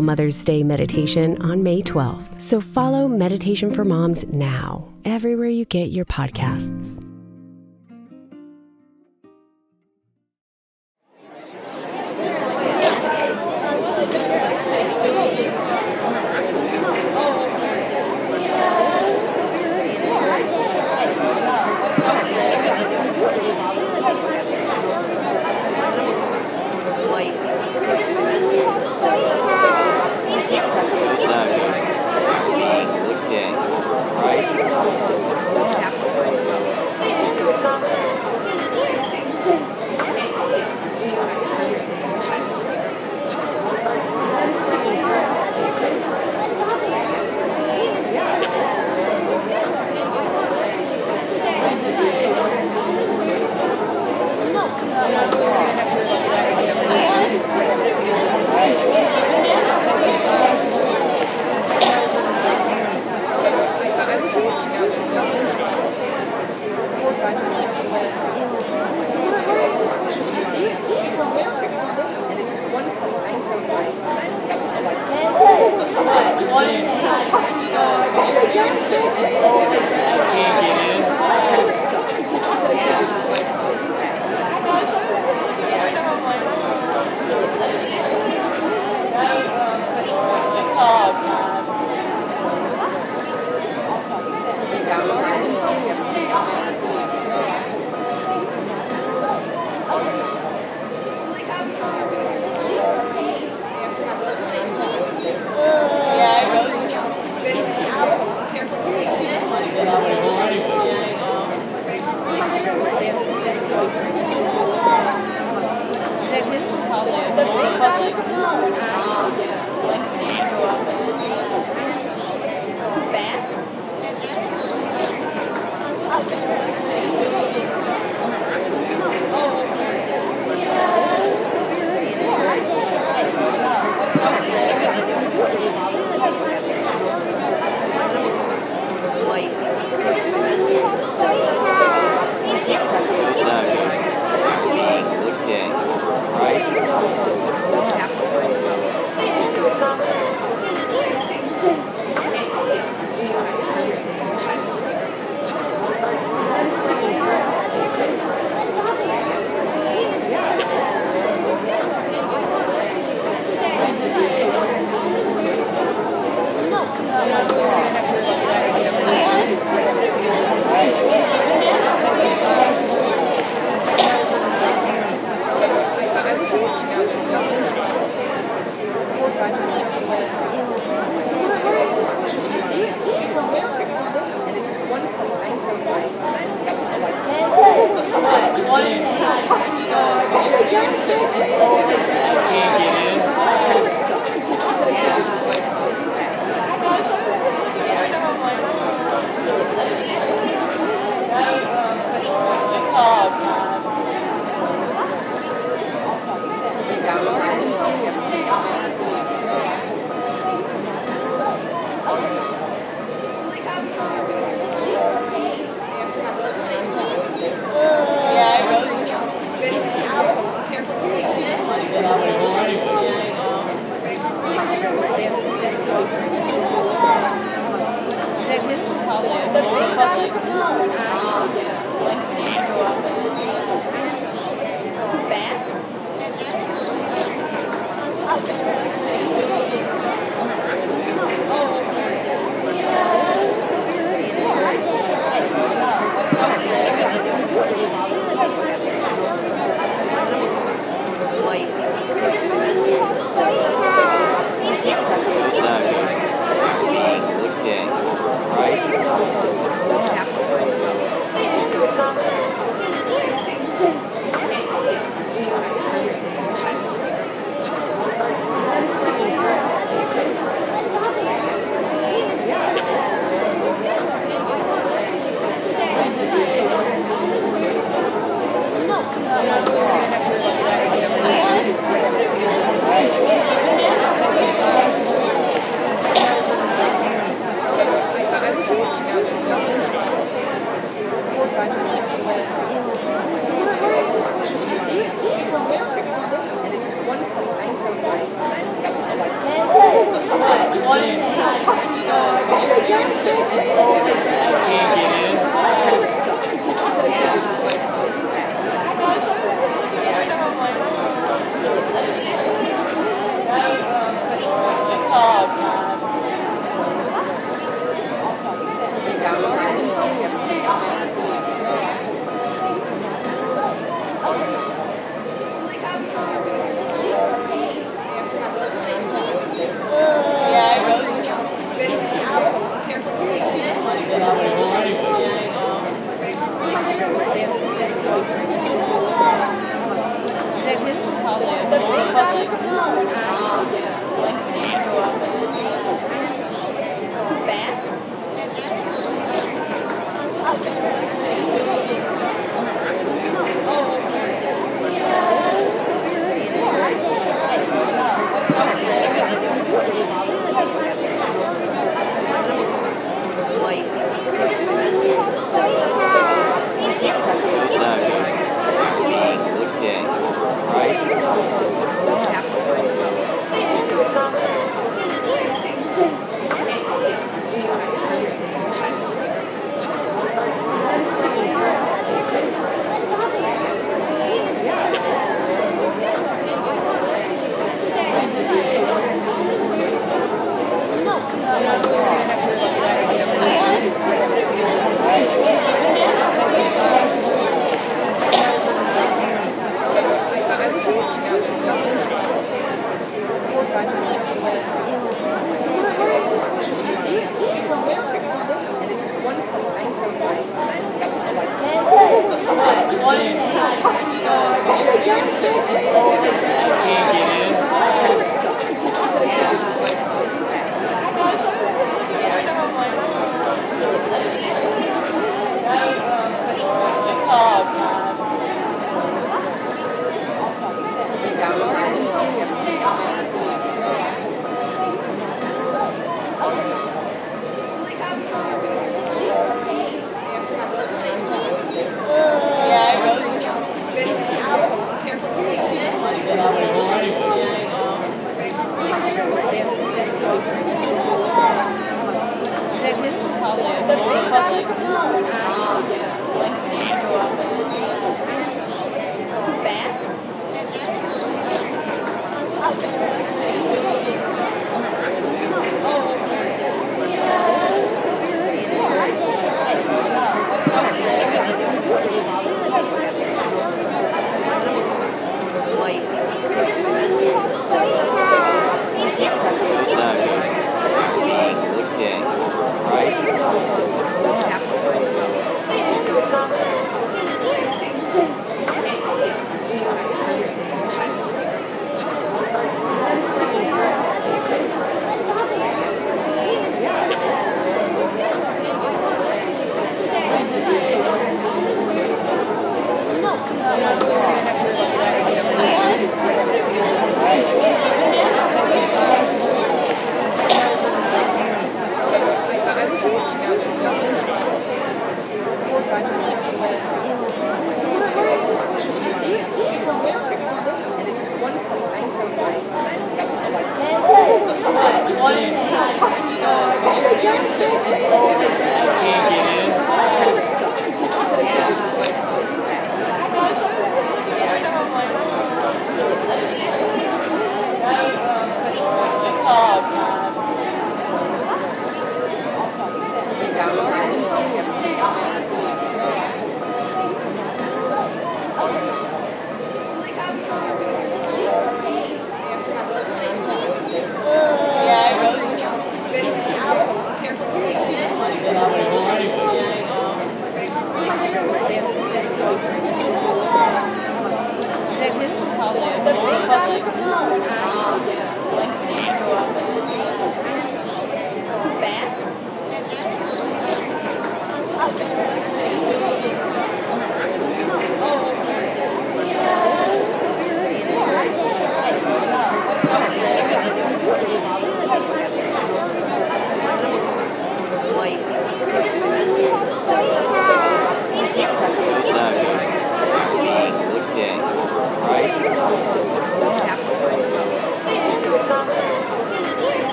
Mother's Day meditation on May 12th. So follow Meditation for Moms now, everywhere you get your podcasts.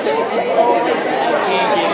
can't get it.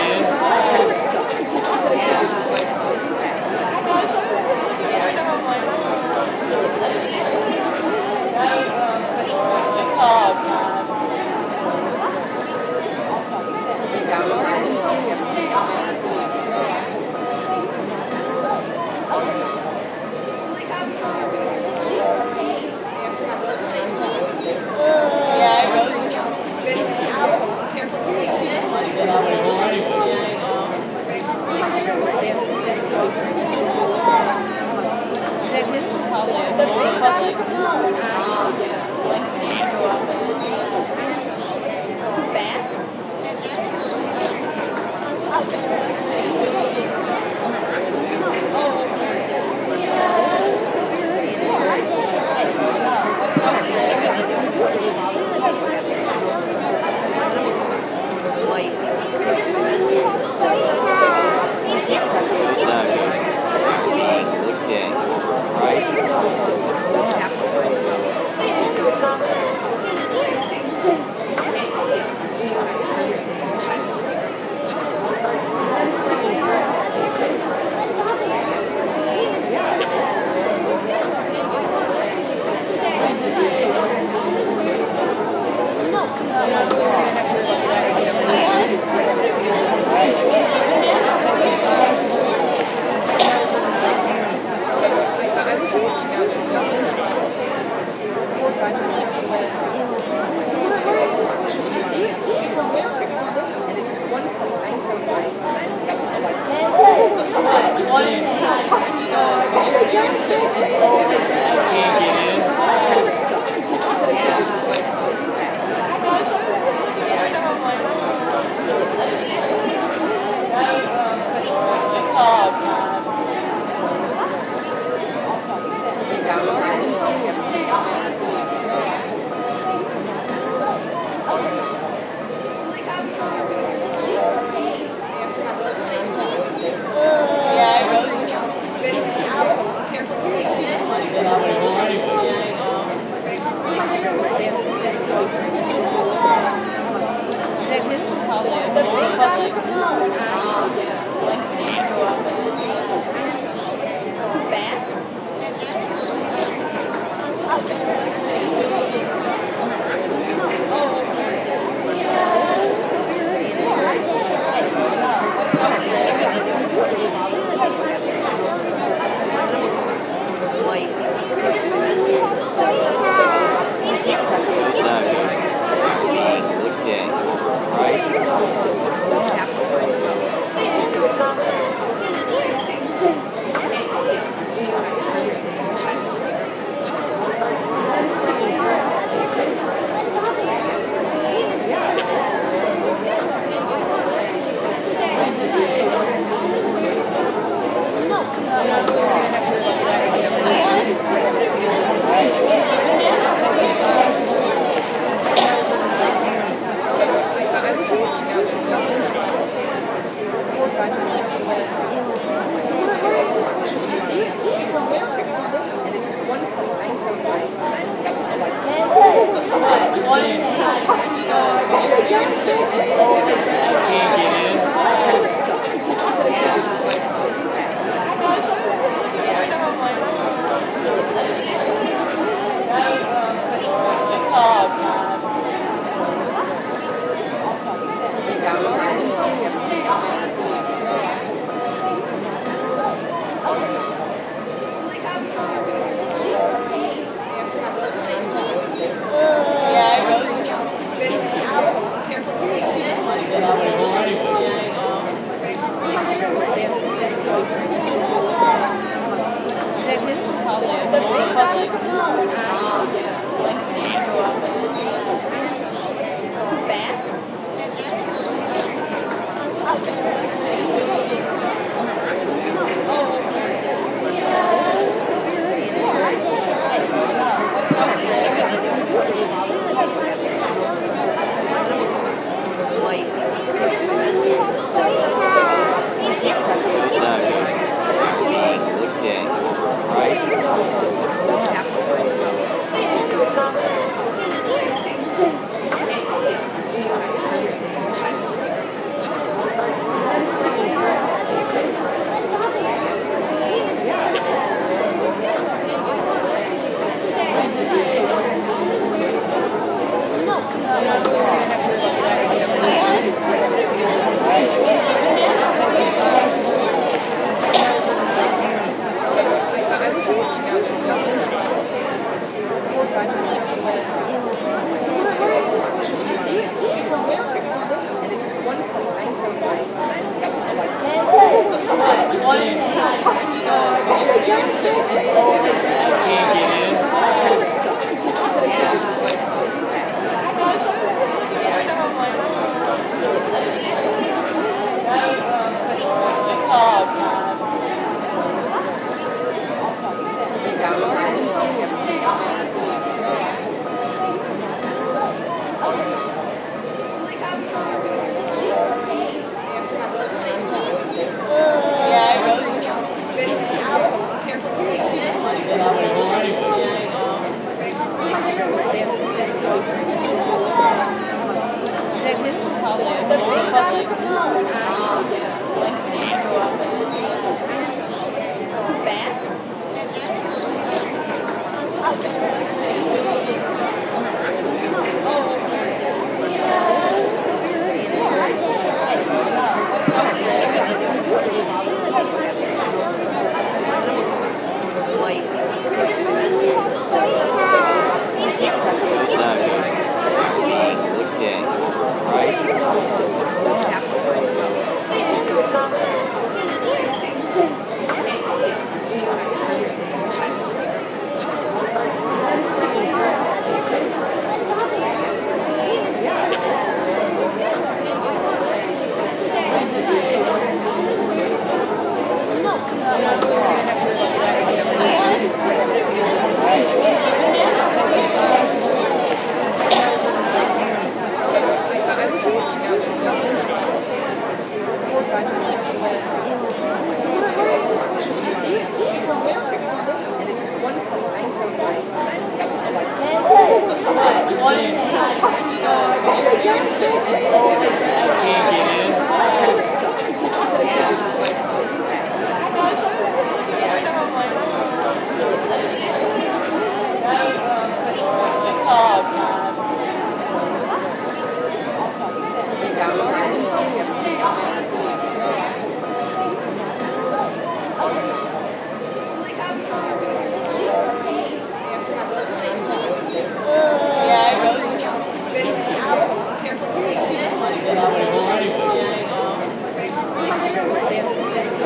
One.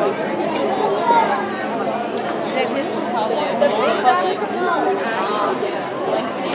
That his public, public, um, yeah, like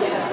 Yeah,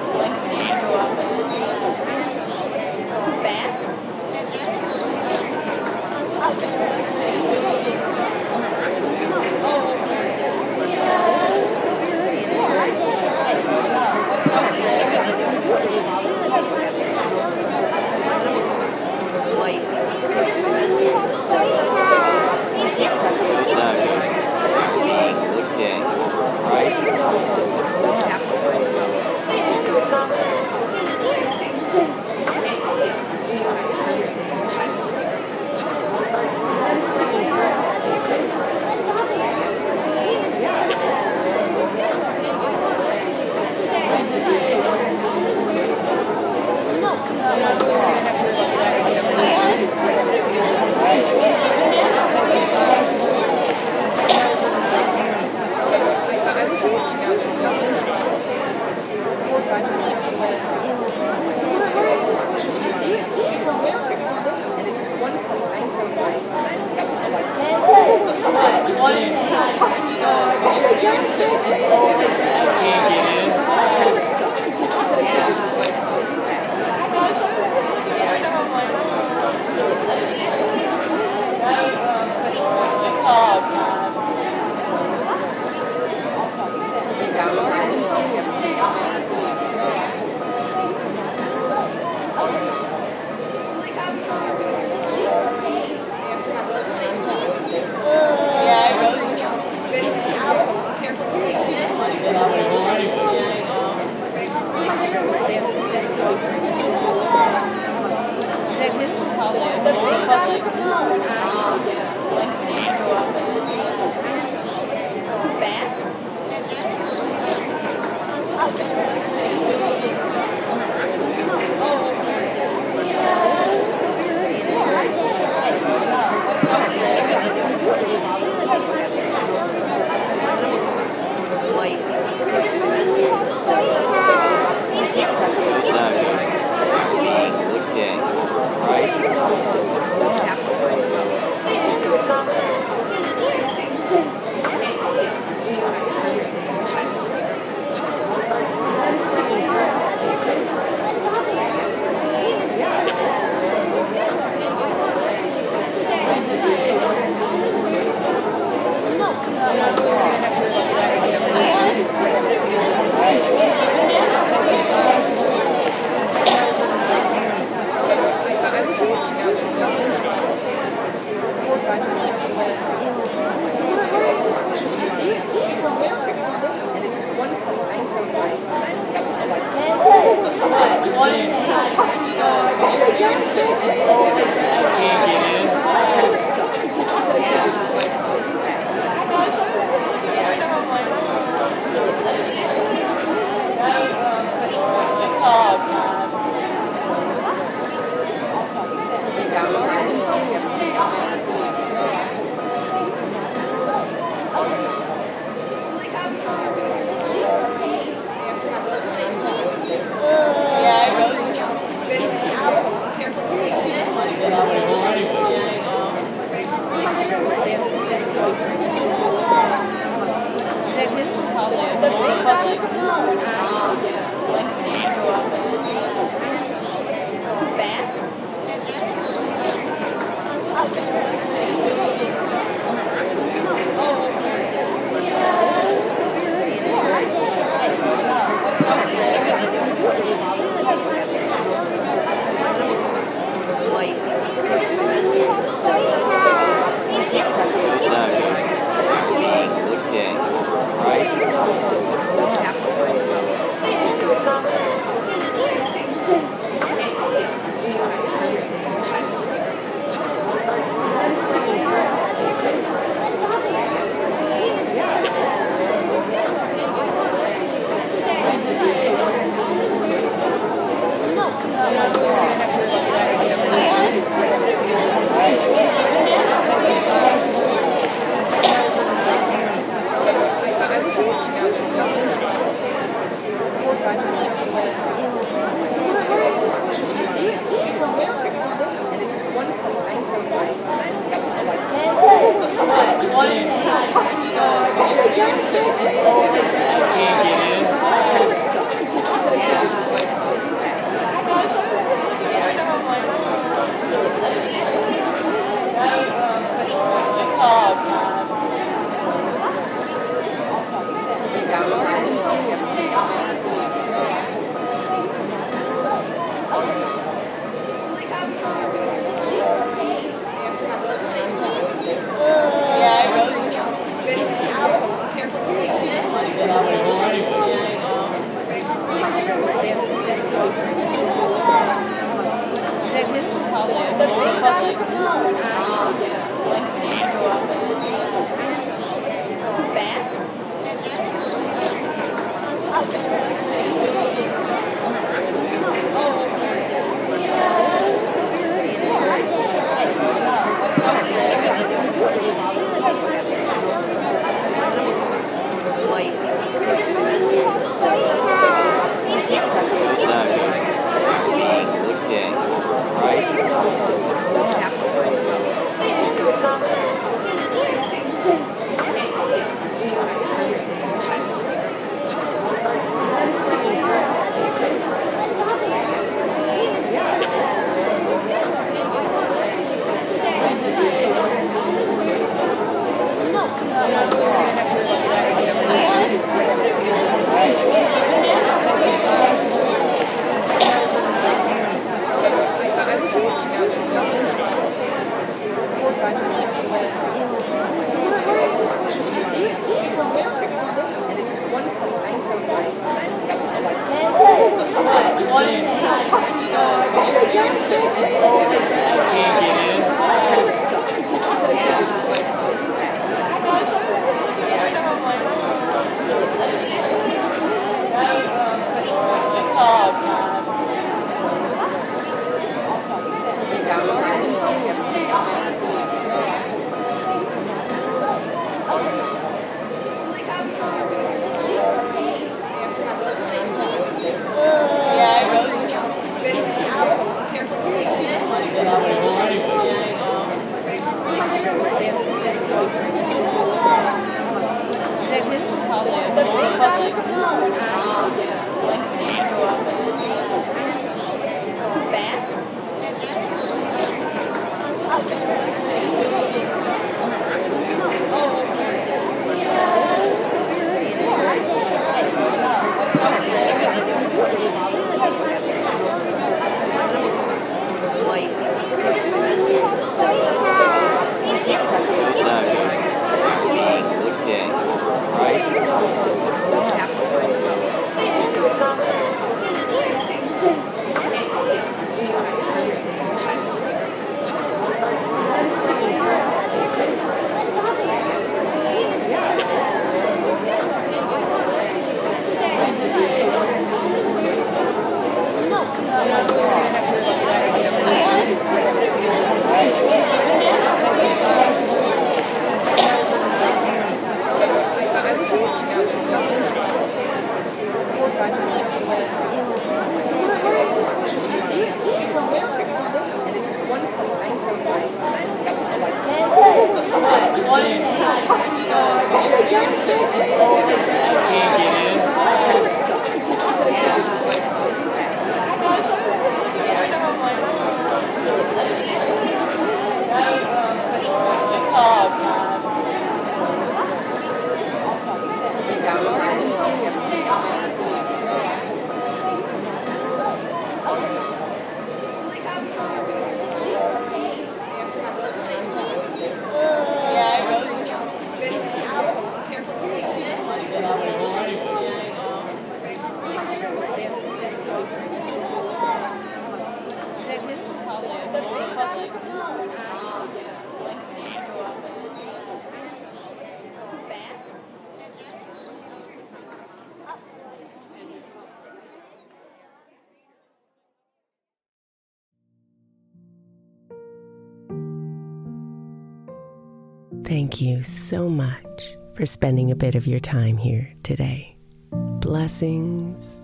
spending a bit of your time here today. Blessings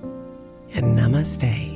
and namaste.